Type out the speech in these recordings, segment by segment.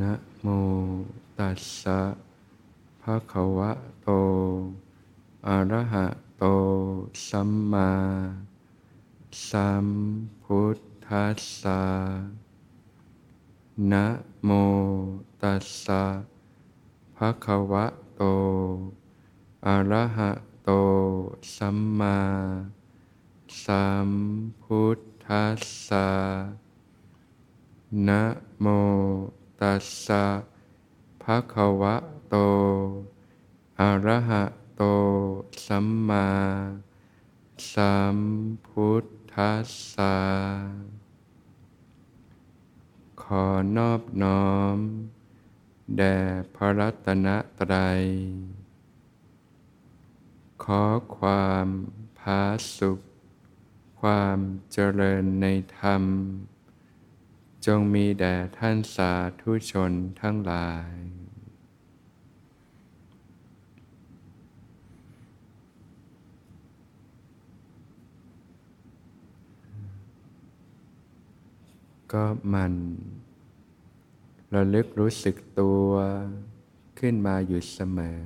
นะโมตัสสะภะคะวะโต อะระหะโต สัมมาสัมพุทธัสสะนะโมตัสสะภะคะวะโต อะระหะโต สัมมาสัมพุทธัสสะนะโม ตัสสะภะคะวะโต อะระหะโต สัมมาสัมพุทธัสสะขอนอบน้อม แด่พระรัตนตรัย ขอความผาสุข ความเจริญในธรรม จงมีแด่ท่านสาธุชนทั้งหลาย ก็มันระลึกรู้สึกตัวขึ้นมาอยู่เสมอ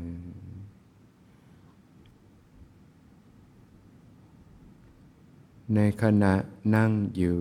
ในขณะนั่งอยู่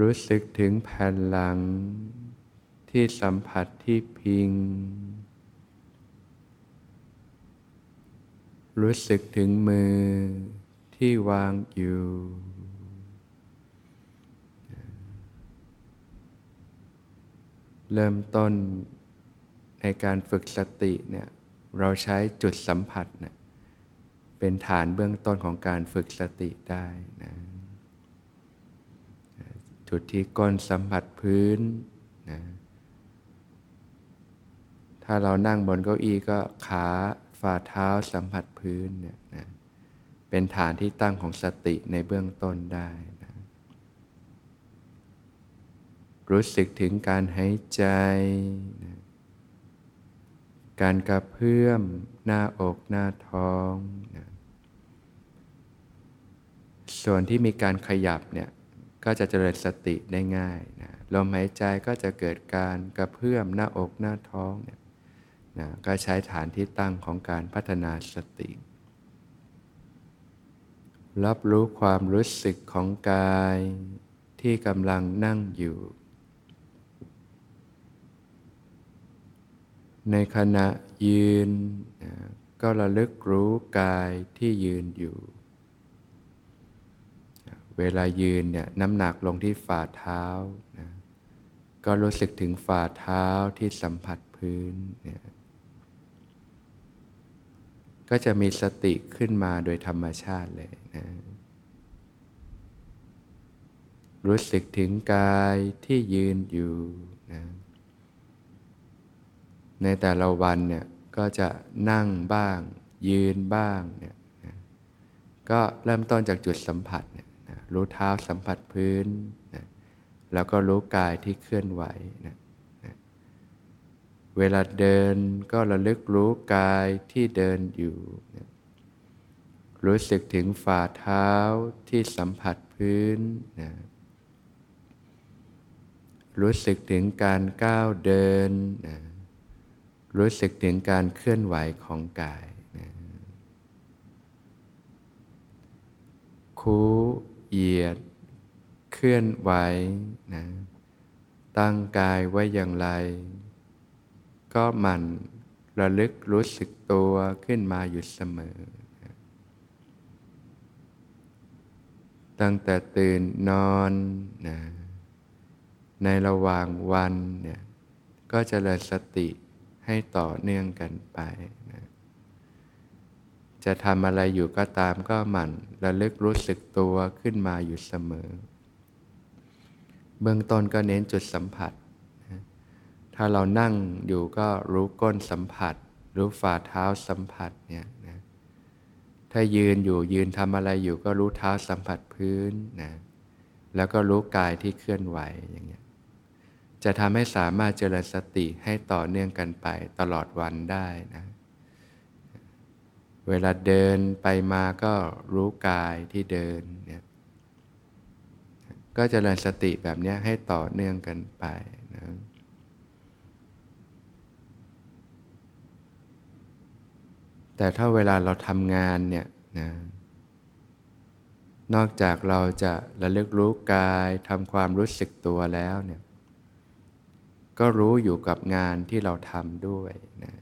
รู้สึกถึงแผ่นหลัง ที่สัมผัสที่พิง รู้สึกถึงมือที่วางอยู่ เริ่มต้นในการฝึกสติเนี่ยเราใช้จุดสัมผัสเนี่ยเป็นฐานเบื้องต้นของการฝึกสติได้นะ จุดที่ก้นสัมผัสพื้นนะถ้าเรานั่งบนเก้าอี้ก็ขาฝ่าเท้าสัมผัสพื้นเนี่ยนะเป็นฐานที่ตั้งของสติในเบื้องต้นได้นะรู้สึกถึงการหายใจนะการกระเพื่อมหน้าอกหน้าท้องนะส่วนที่มีการขยับเนี่ย ก็จะเจริญสติได้ง่ายนะลมหายใจก็จะเกิดการกระเพื่อมหน้าอกหน้าท้องเนี่ยนะก็ใช้ฐานที่ตั้งของการพัฒนาสติ รับรู้ความรู้สึกของกายที่กำลังนั่งอยู่ ในขณะยืนนะก็ระลึกรู้กายที่ยืนอยู่ เวลายืนเนี่ยน้ำหนักลงที่ฝ่าเท้านะก็รู้สึกถึงฝ่าเท้าที่สัมผัสพื้นเนี่ยก็จะมีสติขึ้นมาโดยธรรมชาติเลยนะรู้สึกถึงกายที่ยืนอยู่นะในแต่ละวันเนี่ยก็จะนั่งบ้าง ยืนบ้างเนี่ยนะก็เริ่มต้นจากจุดสัมผัสเนี่ย รู้เท้าสัมผัสพื้นนะแล้วก็รู้กายที่เคลื่อนไหวนะนะเวลาเดินก็ระลึกรู้กายที่เดินอยู่นะรู้สึกถึงฝ่าเท้าที่สัมผัสพื้นนะรู้สึกถึงการก้าวเดินนะรู้สึกถึงการเคลื่อนไหวของกายนะคู เหยียด เคลื่อนไหวนะตั้งกายไว้อย่างไร ก็หมันระลึกรู้สึกตัวขึ้นมาอยู่เสมอ ตั้งแต่ตื่นนอนนะในระหว่างวันเนี่ยก็จเจริญสติให้ต่อเนื่องกันไปนะ จะทำอะไรอยู่ก็ตามก็หมั่นระลึกรู้สึกตัวขึ้นมาอยู่เสมอ เบื้องต้นก็เน้นจุดสัมผัส ถ้าเรานั่งอยู่ก็รู้ก้นสัมผัส รู้ฝ่าเท้าสัมผัสเนี่ยนะถ้ายืนอยู่ยืนทำอะไรอยู่ก็รู้เท้าสัมผัสพื้นนะแล้วก็รู้กายที่เคลื่อนไหวอย่างเงี้ยจะทำให้สามารถเจริญสติให้ต่อเนื่องกันไปตลอดวันได้นะ เวลาเดินไปมาก็รู้กายที่เดินเนี่ยก็จเจริญสติแบบนี้ให้ต่อเนื่องกันไปนะแต่ถ้าเวลาเราทำงานเนี่ยนะนอกจากเราจะระลึกรู้กายทำความรู้สึกตัวแล้วเนี่ยก็รู้อยู่กับงานที่เราทำด้วยนะ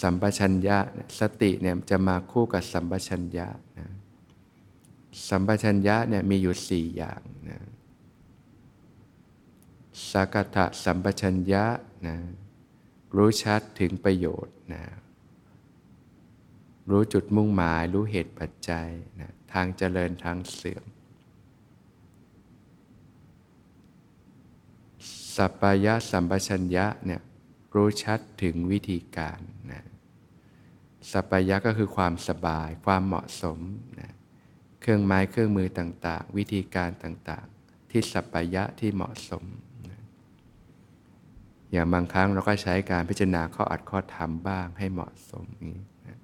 สัมปชัญญะสติเนี่ยจะมาคู่กับสัมปชัญญะนะสัมปชัญญะเนี่ยมีอยู่สี่อย่างนะสักตะสัมปชัญญะนะรู้ชัดถึงประโยชน์นะรู้จุดมุ่งหมาย รู้เหตุปัจจัยนะทางเจริญทางเสื่อม สัพพยะสัมปชัญญะเนี่ย รู้ชัดถึงวิธีการนะสัพยะก็คือความสบาย ความเหมาะสมนะเครื่องไม้เครื่องมือต่างๆ วิธีการต่างๆ ที่สัพยะที่เหมาะสมนะอย่างบางครั้งเราก็ใช้การพิจารณาข้ออัดข้อธรรมบ้างให้เหมาะสมนี้นะ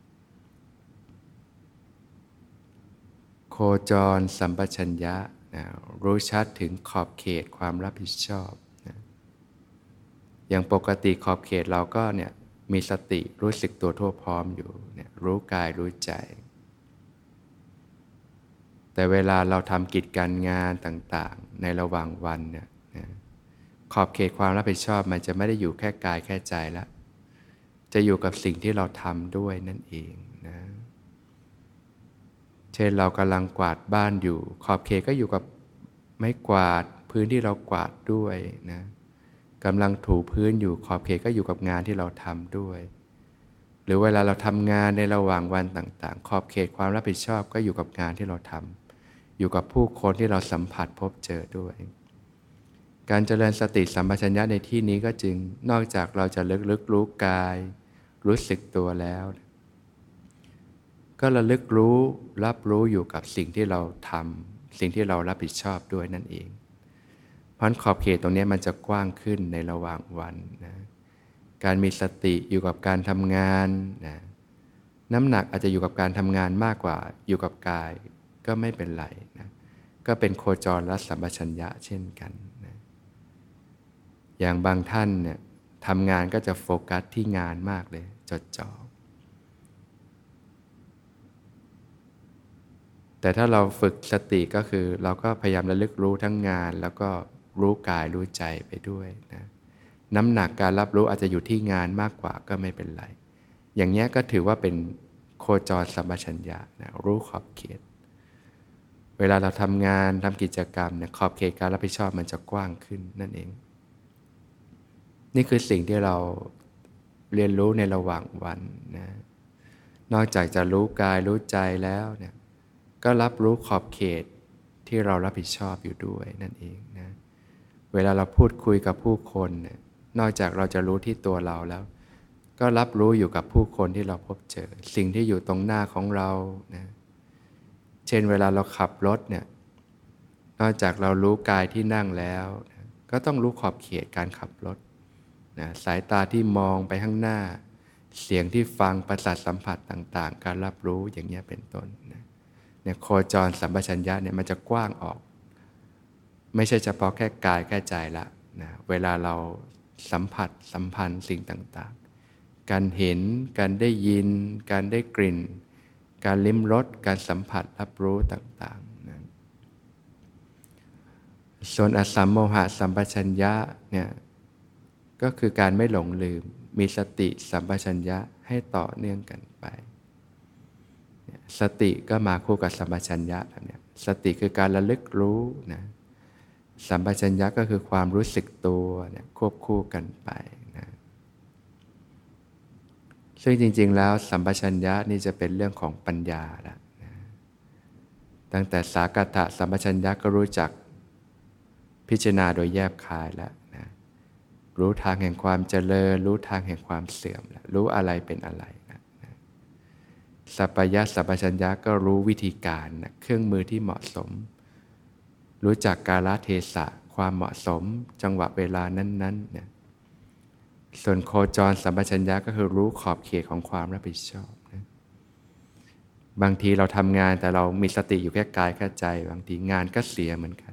โคจรสัมปชัญญะนะรู้ชัดถึงขอบเขตความรับผิดชอบ อย่างปกติขอบเขตเราก็เนี่ยมีสติรู้สึกตัวทั่วพร้อมอยู่เนี่ยรู้กายรู้ใจ แต่เวลาเราทำกิจการงานต่างๆ ในระหว่างวันเนี่ยขอบเขตความรับผิดชอบมันจะไม่ได้อยู่แค่กายแค่ใจละจะอยู่กับสิ่งที่เราทำด้วยนั่นเองนะเช่นเรากำลังกวาดบ้านอยู่ ขอบเขตก็อยู่กับไม้กวาดพื้นที่เรากวาดด้วยนะ กำลังถูพื้นอยู่ขอบเขตก็อยู่กับงานที่เราทำด้วย หรือเวลาเราทำงานในระหว่างวันต่างๆ ขอบเขตความรับผิดชอบก็อยู่กับงานที่เราทำอยู่กับผู้คนที่เราสัมผัสพบเจอด้วย การเจริญสติสัมปชัญญะในที่นี้ก็จึงนอกจากเราจะลึกลึกรู้กาย รู้สึกตัวแล้ว ก็ระลึกรู้รับรู้อยู่กับสิ่งที่เราทำสิ่งที่เรารับผิดชอบด้วยนั่นเอง เพราะขอบเขตตรงนี้มันจะกว้างขึ้นในระหว่างวันนะการมีสติอยู่กับการทำงานนะน้ำหนักอาจจะอยู่กับการทำงานมากกว่าอยู่กับกายก็ไม่เป็นไรนะก็เป็นโคจรและสัมปชัญญะเช่นกันนะอย่างบางท่านเนี่ยทำงานก็จะโฟกัสที่งานมากเลย จดจ่อแต่ถ้าเราฝึกสติก็คือเราก็พยายามระลึกรู้ทั้งงานแล้วก็ รู้กายรู้ใจไปด้วยนะน้ำหนักการรับรู้อาจจะอยู่ที่งานมากกว่าก็ไม่เป็นไร อย่างนี้ก็ถือว่าเป็นโคจรสัมปชัญญะนะรู้ขอบเขต เวลาเราทำงานทำกิจกรรมเนี่ยขอบเขตการรับผิดชอบมันจะกว้างขึ้นนั่นเอง นี่คือสิ่งที่เราเรียนรู้ในระหว่างวันนะ นอกจากจะรู้กายรู้ใจแล้วเนี่ยก็รับรู้ขอบเขตที่เรารับผิดชอบอยู่ด้วยนั่นเองนะ เวลาเราพูดคุยกับผู้คนเนี่ยนอกจากเราจะรู้ที่ตัวเราแล้ว ก็รับรู้อยู่กับผู้คนที่เราพบเจอ สิ่งที่อยู่ตรงหน้าของเรานะเช่นเวลาเราขับรถเนี่ยนอกจากเรารู้กายที่นั่งแล้วนะก็ต้องรู้ขอบเขตการขับรถนะสายตาที่มองไปข้างหน้า เสียงที่ฟังประสาทสัมผัสต่าง ๆ การรับรู้อย่างนี้เป็นต้นนะเนี่ยโคจรสัมปชัญญะเนี่ยมันจะกว้างออก ไม่ใช่เฉพาะแค่กายแค่ใจละนะเวลาเราสัมผัสสัมพันธ์สิ่งต่างๆ การเห็น การได้ยิน การได้กลิ่น การลิ้มรส การสัมผัสรับรู้ต่างๆนะส่วนอสัมโมหะสัมปชัญญะเนี่ยก็คือการไม่หลงลืม มีสติสัมปชัญญะให้ต่อเนื่องกันไป สติก็มาคู่กับสัมปชัญญะแบบนี้สติคือการระลึกรู้นะ สัมปชัญญะก็คือความรู้สึกตัวเนี่ยควบคู่กันไปนะซึ่งจริง ๆ แล้วสัมปชัญญะนี่จะเป็นเรื่องของปัญญาละนะตั้งแต่สากตะสัมปชัญญะก็รู้จักพิจารณาโดยแยบคายแล้วนะรู้ทางแห่งความเจริญ รู้ทางแห่งความเสื่อมแล้วรู้อะไรเป็นอะไรนะนะสัพยะสัพพัญญะก็รู้วิธีการนะเครื่องมือที่เหมาะสม รู้จักกาลเทศะ ความเหมาะสม จังหวะเวลานั้นๆเนี่ยส่วนโคจรสัมปชัญญะก็คือรู้ขอบเขตของความรับผิดชอบนะบางทีเราทำงานแต่เรามีสติอยู่แค่กายแค่ใจ บางทีงานก็เสียเหมือนกัน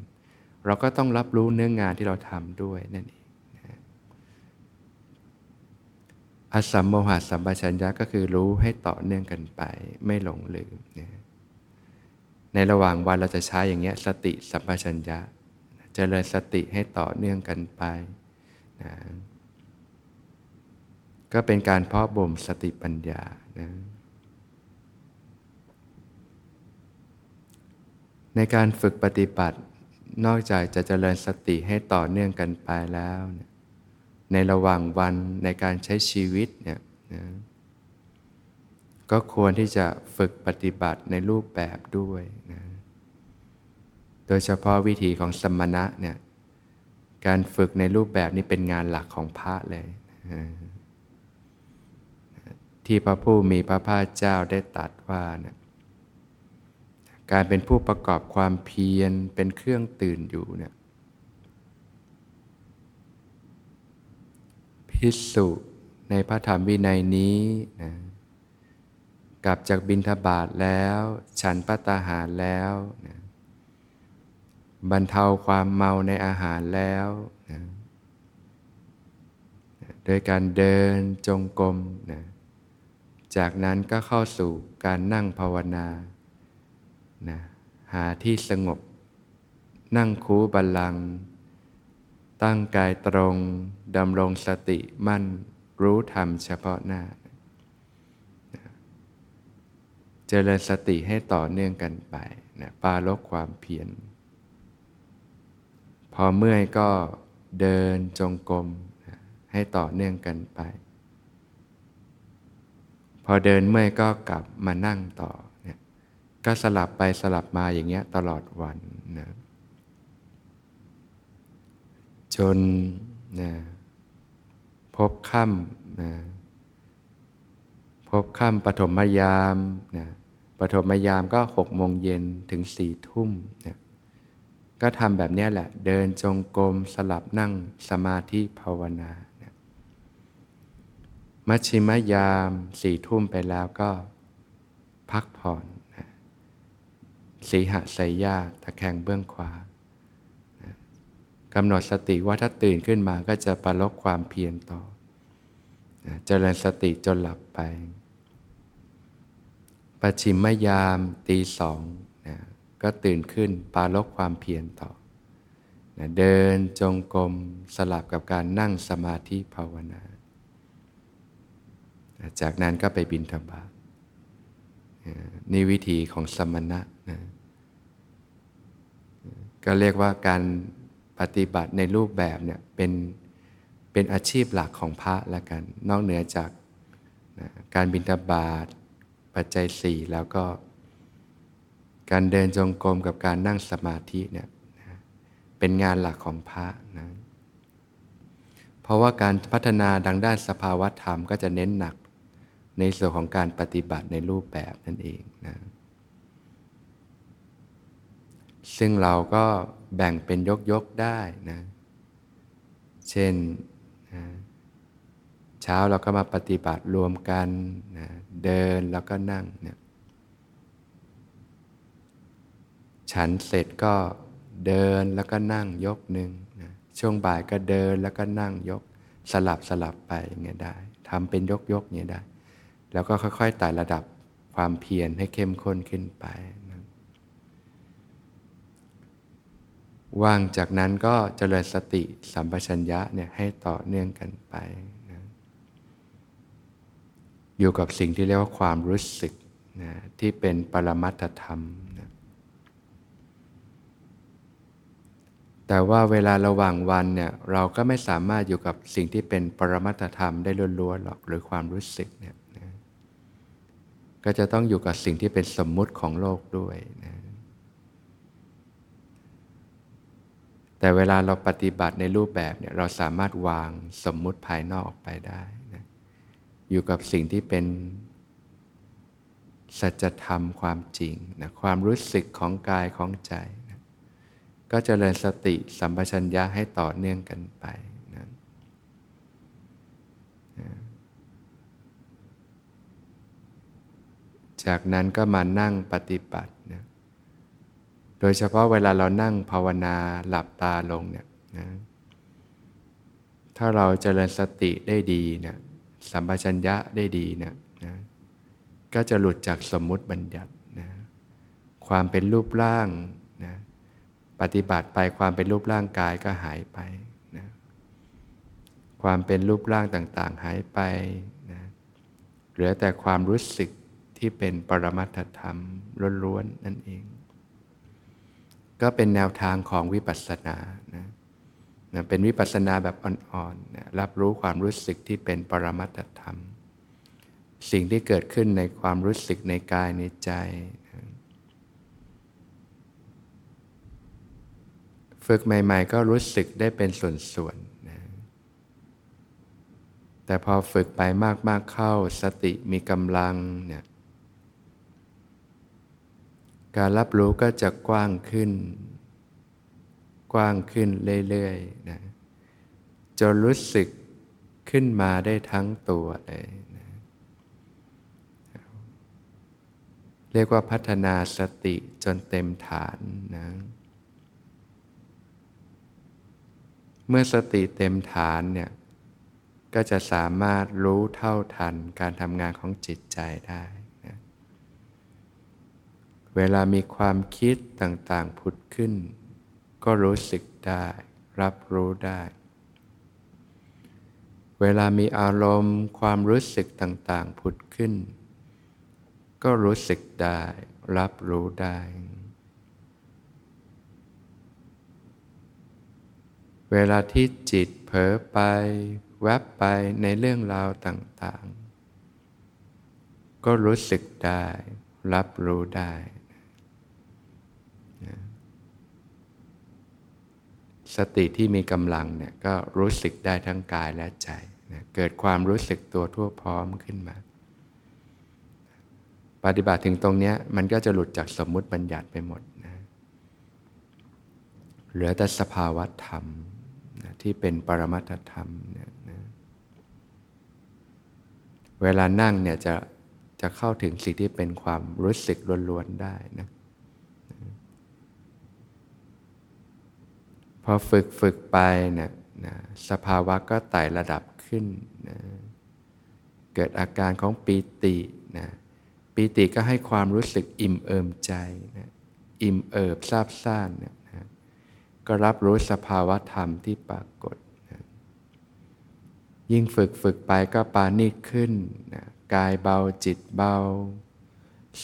เราก็ต้องรับรู้เนื้องงานที่เราทำด้วยนั่นเองนะอสัมโมหะสัมปชัญญะก็คือรู้ให้ต่อเนื่องกันไป ไม่หลงลืมนะ ในระหว่างวันเราจะใช้อย่างเงี้ยสติสัมปชัญญะเจริญสติให้ต่อเนื่องกันไปนะก็เป็นการเพาะบ่มสติปัญญานะในการฝึกปฏิบัติ นอกจากจะเจริญสติให้ต่อเนื่องกันไปแล้ว ในระหว่างวันในการใช้ชีวิตเนี่ยนะ ก็ควรที่จะฝึกปฏิบัติในรูปแบบด้วยนะโดยเฉพาะวิธีของสมณะเนี่ยการฝึกในรูปแบบนี้เป็นงานหลักของพระเลย ที่พระผู้มีพระภาคเจ้าได้ตรัสว่านะการเป็นผู้ประกอบความเพียรเป็นเครื่องตื่นอยู่เนี่ยพิสุในพระธรรมวินัยนี้นะ กลับจากบินทบาทแล้ว ฉันปัตาหารแล้วนะบรรเทาความเมาในอาหารแล้วนะโดยการเดินจงกรมนะจากนั้นก็เข้าสู่การนั่งภาวนานะหาที่สงบ นั่งคูบัลลัง ตั้งกายตรง ดำรงสติมั่น รู้ธรรมเฉพาะหน้า เจริญสติให้ต่อเนื่องกันไปนะปาลบความเพียร พอเมื่อยก็เดินจงกรมนะให้ต่อเนื่องกันไป พอเดินเมื่อยก็กลับมานั่งต่อนี่ยก็สลับไปสลับมาอย่างเงี้ยตลอดวันนะจนนะพบค่ำนะ พบค่ำปฐมยามนะปฐมยามก็หกโมงเย็นถึงสี่ทุ่มนะก็ทำแบบนี้แหละ เดินจงกรมสลับนั่งสมาธิภาวนามัชชิมยามสี่ทุ่มไปแล้วก็พักผ่อนนะสีหะใสยาตะแคงเบื้องขวานะกำหนดสติว่าถ้าตื่นขึ้นมาก็จะประลบความเพียรต่อ เจริญสติจนหลับไปปัจฉิมยามตีสองนะก็ตื่นขึ้นปาลบความเพียรต่อนะเดินจงกรมสลับกับการนั่งสมาธิภาวนา จากนั้นก็ไปบินธบาตนี่วิธีของสมณะนะก็เรียกว่าการปฏิบัติในรูปแบบเนี่ยเป็น เป็นอาชีพหลักของพระละกัน นอกเหนือจากนะการบินทบาทปัจจัยสี่แล้วก็ การเดินจงกรมกับการนั่งสมาธิเนี่ยนะเป็นงานหลักของพระนะเพราะว่าการพัฒนาดังด้านสภาวธรรมก็จะเน้นหนักในส่วนของการปฏิบัติในรูปแบบนั่นเองนะซึ่งเราก็แบ่งเป็นยกยกได้นะ เช่น เช้าเราก็มาปฏิบัติรวมกันนะเดินแล้วก็นั่งเนี่ยฉันเสร็จก็เดินแล้วก็นั่งยกหนึ่งนะช่วงบ่ายก็เดินแล้วก็นั่งยกสลับสลับไปเงี้ยได้ทำเป็นยกยกเงี้ยได้ แล้วก็ค่อยๆไต่ระดับความเพียรให้เข้มข้นขึ้นไปนะว่างจากนั้นก็เจริญสติสัมปชัญญะเนี่ยให้ต่อเนื่องกันไป อยู่กับสิ่งที่เรียกว่าความรู้สึกนะที่เป็นปรมัตธรรมนะแต่ว่าเวลาระหว่างวันเนี่ยเราก็ไม่สามารถอยู่กับสิ่งที่เป็นปรมัตธรรมได้ล้วนๆหรอกหรือความรู้สึกเนี่ยนะก็จะต้องอยู่กับสิ่งที่เป็นสมมุติของโลกด้วยนะแต่แต่เวลาเราปฏิบัติในรูปแบบเนี่ยเราสามารถวางสมมุติภายนอกออกไปได้ อยู่กับสิ่งที่เป็นสัจธรรมความจริงนะความรู้สึกของกายของใจนะก็จเจริญสติสัมปชัญญะให้ต่อเนื่องกันไปนะนะจากนั้นก็มานั่งปฏิบัตินะโดยเฉพาะเวลาเรานั่งภาวนาหลับตาลงเนี่ยนะถ้าเราเจริญสติได้ดีเนี่ย สัมปชัญญะได้ดีเนี่ยนะก็จะหลุดจากสมมุติบัญญัตินะความเป็นรูปร่างนะปฏิบัติไปความเป็นรูปร่างกายก็หายไปนะความเป็นรูปร่างต่าง ๆ หายไปนะเหลือแต่ความรู้สึกที่เป็นปรมัตถธรรมล้วนๆนั่นเอง ก็เป็นแนวทางของวิปัสสนานะ นะเป็นวิปัสสนาแบบอ่อนๆนะรับรู้ความรู้สึกที่เป็นปรมัตธรรม สิ่งที่เกิดขึ้นในความรู้สึกในกายในใจฝึกใหม่ ๆ ก็รู้สึกได้เป็นส่วนๆนะแต่พอฝึกไปมากๆเข้าสติมีกำลังเนี่ยการรับรู้ก็จะกว้างขึ้น กว้างขึ้นเรื่อยๆนะจนรู้สึกขึ้นมาได้ทั้งตัวเลยเรียกว่าพัฒนาสติจนเต็มฐานนะเมื่อสติเต็มฐานเนี่ยก็จะสามารถรู้เท่าทันการทำงานของจิตใจได้นะเวลามีความคิดต่างๆผุดขึ้น ก็รู้สึกได้ รับรู้ได้ เวลามีอารมณ์ความรู้สึกต่างๆ ผุดขึ้น ก็รู้สึกได้ รับรู้ได้ เวลาที่จิตเผลอไป แวบไปในเรื่องราวต่างๆ ก็รู้สึกได้ รับรู้ได้ สติที่มีกำลังเนี่ยก็รู้สึกได้ทั้งกายและใจเกิดความรู้สึกตัวทั่วพร้อมขึ้นมา ปฏิบัติถึงตรงนี้มันก็จะหลุดจากสมมุติบัญญัติไปหมดนะเหลือแต่สภาวะธรรมนะที่เป็นปรมัตถธรรมเนี่ยนะเวลานั่งเนี่ยจะจะเข้าถึงสิ่งที่เป็นความรู้สึกล้วนๆได้นะ พอฝึกฝึกไปเนี่ยนะสภาวะก็ไต่ระดับขึ้นนะเกิดอาการของปีตินะปีติก็ให้ความรู้สึกอิ่มเอิมใจนะอิ่มเอิบซาบซ่านนะนะก็รับรู้สภาวะธรรมที่ปรากฏนะยิ่งฝึกฝึกไปก็ปานีขึ้นนะกายเบาจิตเบา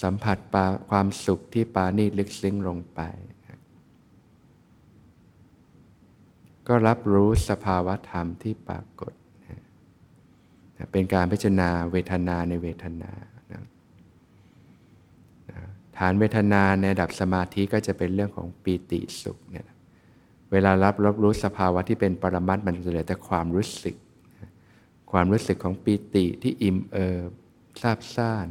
สัมผัสความสุขที่ปานีลึกซึ้งลงไปนะ ก็รับรู้สภาวะธรรมที่ปรากฏ เป็นการพิจารณาเวทนาในเวทนาฐานเวทนาในระดับสมาธิก็จะเป็นเรื่องของปีติสุขเนี่ยเวลารับรับรู้สภาวะที่เป็นปรมัตมันจะเหลือแต่ความรู้สึก ความรู้สึกของปีติที่อิ่มเอิบซาบซ่าน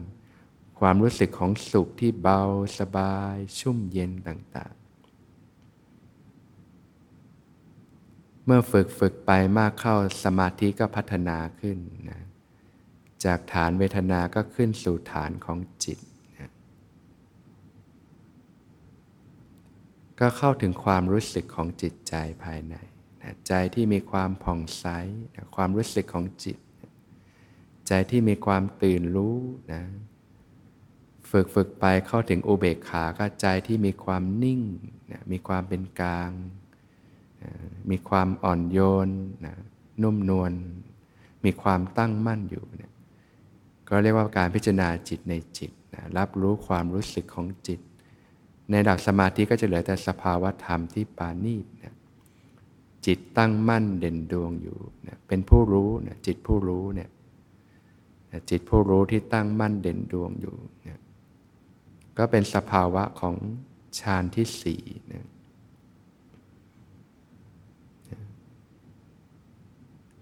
ความรู้สึกของสุขที่เบาสบาย ชุ่มเย็นต่างๆ เมื่อฝึกฝึกไปมากเข้าสมาธิก็พัฒนาขึ้นนะจากฐานเวทนาก็ขึ้นสู่ฐานของจิตก็เข้าถึงความรู้สึกของจิตใจภายในนะใจที่มีความผ่องใสนะความรู้สึกของจิตใจที่มีความตื่นรู้นะฝึกฝึกไปเข้าถึงอุเบกขาก็ใจที่มีความนิ่งนะมีความเป็นกลาง มีความอ่อนโยนนะนุ่มนวลมีความตั้งมั่นอยู่นะก็เรียกว่าการพิจารณาจิตในจิตนะรับรู้ความรู้สึกของจิต ในดับสมาธิก็จะเหลือแต่สภาวะธรรมที่ปานีตนะจิตตั้งมั่นเด่นดวงอยู่นะเป็นผู้รู้นะจิตผู้รู้เนี่ยนะจิตผู้รู้ที่ตั้งมั่นเด่นดวงอยู่นะก็เป็นสภาวะของฌานที่สี่นะ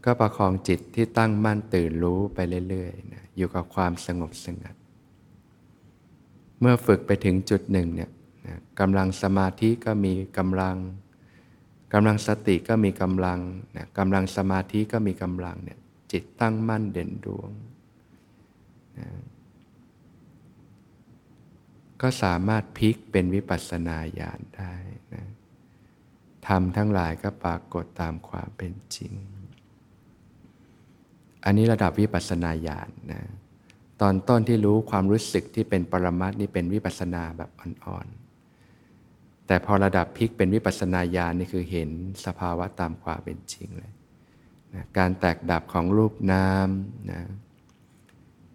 ก็ประคองจิตที่ตั้งมั่นตื่นรู้ไปเรื่อยๆนะอยู่กับความสงบสงัด เมื่อฝึกไปถึงจุดหนึ่งเนี่ยนะกำลังสมาธิก็มีกำลังกำลังสติก็มีกำลังนะกำลังสมาธิก็มีกำลังเนี่ยจิตตั้งมั่นเด่นดวงนะก็สามารถพลิกเป็นวิปัสสนาญาณได้นะทำทั้งหลายก็ปรากฏตามความเป็นจริง อันนี้ระดับวิปัสสนาญาณนะตอนต้นที่รู้ความรู้สึกที่เป็นปรมัตนี่เป็นวิปัสสนาแบบอ่อนๆ แต่พอระดับพลิกเป็นวิปัสสนาญาณนี่คือเห็นสภาวะตามความเป็นจริงเลยนะการแตกดับของรูปนามนะ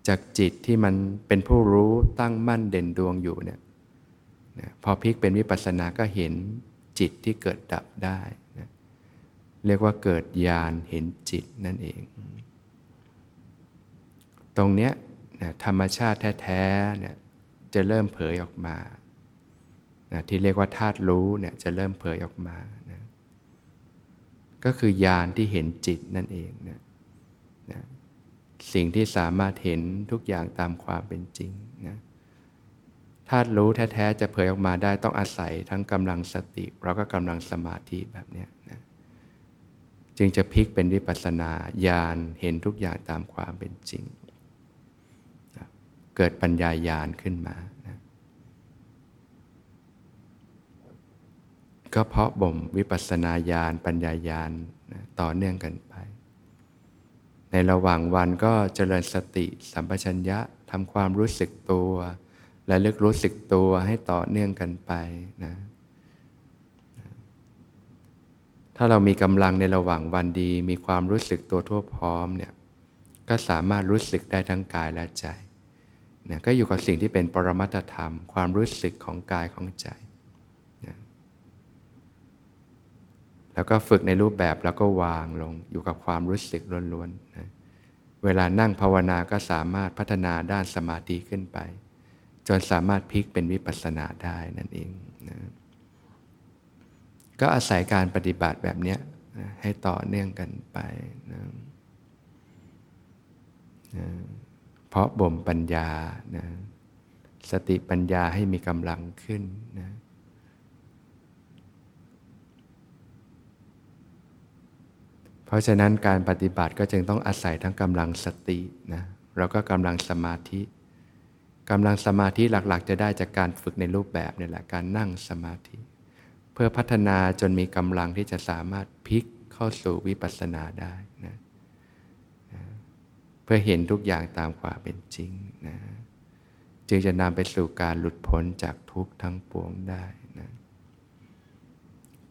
จากจิตที่มันเป็นผู้รู้ตั้งมั่นเด่นดวงอยู่เนี่ยนะพอพลิกเป็นวิปัสสนาก็เห็นจิตที่เกิดดับได้นะเรียกว่าเกิดญาณเห็นจิตนั่นเอง ตรงเนี้ยนะธรรมชาติแท้ๆเนี่ยจะเริ่มเผยออกมานะที่เรียกว่าธาตุรู้เนี่ยจะเริ่มเผยออกมานะก็คือญาณที่เห็นจิตนั่นเองนะนะสิ่งที่สามารถเห็นทุกอย่างตามความเป็นจริงนะธาตุรู้แท้ๆจะเผยออกมาได้ต้องอาศัยทั้งกำลังสติแล้วก็กำลังสมาธิแบบนี้นะจึงจะพลิกเป็นวิปัสสนาญาณเห็นทุกอย่างตามความเป็นจริง เกิดปัญญาญาณขึ้นมานะก็เพราะบ่มวิปัสสนาญาณปัญญาญาณนะต่อเนื่องกันไป ในระหว่างวันก็เจริญสติสัมปชัญญะทำความรู้สึกตัวและลึกรู้สึกตัวให้ต่อเนื่องกันไปนะถ้าเรามีกำลังในระหว่างวันดี มีความรู้สึกตัวทั่วพร้อมเนี่ยก็สามารถรู้สึกได้ทั้งกายและใจ นี่ยก็อยู่กับสิ่งที่เป็นปรมัตธรรม ความรู้สึกของกายของใจนะแล้วก็ฝึกในรูปแบบแล้วก็วางลงอยู่กับความรู้สึกล้วนๆนะเวลานั่งภาวนาก็สามารถพัฒนาด้านสมาธิขึ้นไป จนสามารถพลิกเป็นวิปัสสนาได้นั่นเองนะก็อาศัยการปฏิบัติแบบนี้นะให้ต่อเนื่องกันไปนะนะ เพราะบ่มปัญญานะสติปัญญาให้มีกำลังขึ้นนะเพราะฉะนั้นการปฏิบัติก็จึงต้องอาศัยทั้งกำลังสตินะแล้วก็กำลังสมาธิกำลังสมาธิหลักๆ จะได้จากการฝึกในรูปแบบนี่แหละการนั่งสมาธิ เพื่อพัฒนาจนมีกำลังที่จะสามารถพลิกเข้าสู่วิปัสสนาได้ เพื่อเห็นทุกอย่างตามความเป็นจริงนะ จึงจะนำไปสู่การหลุดพ้นจากทุกข์ทั้งปวงได้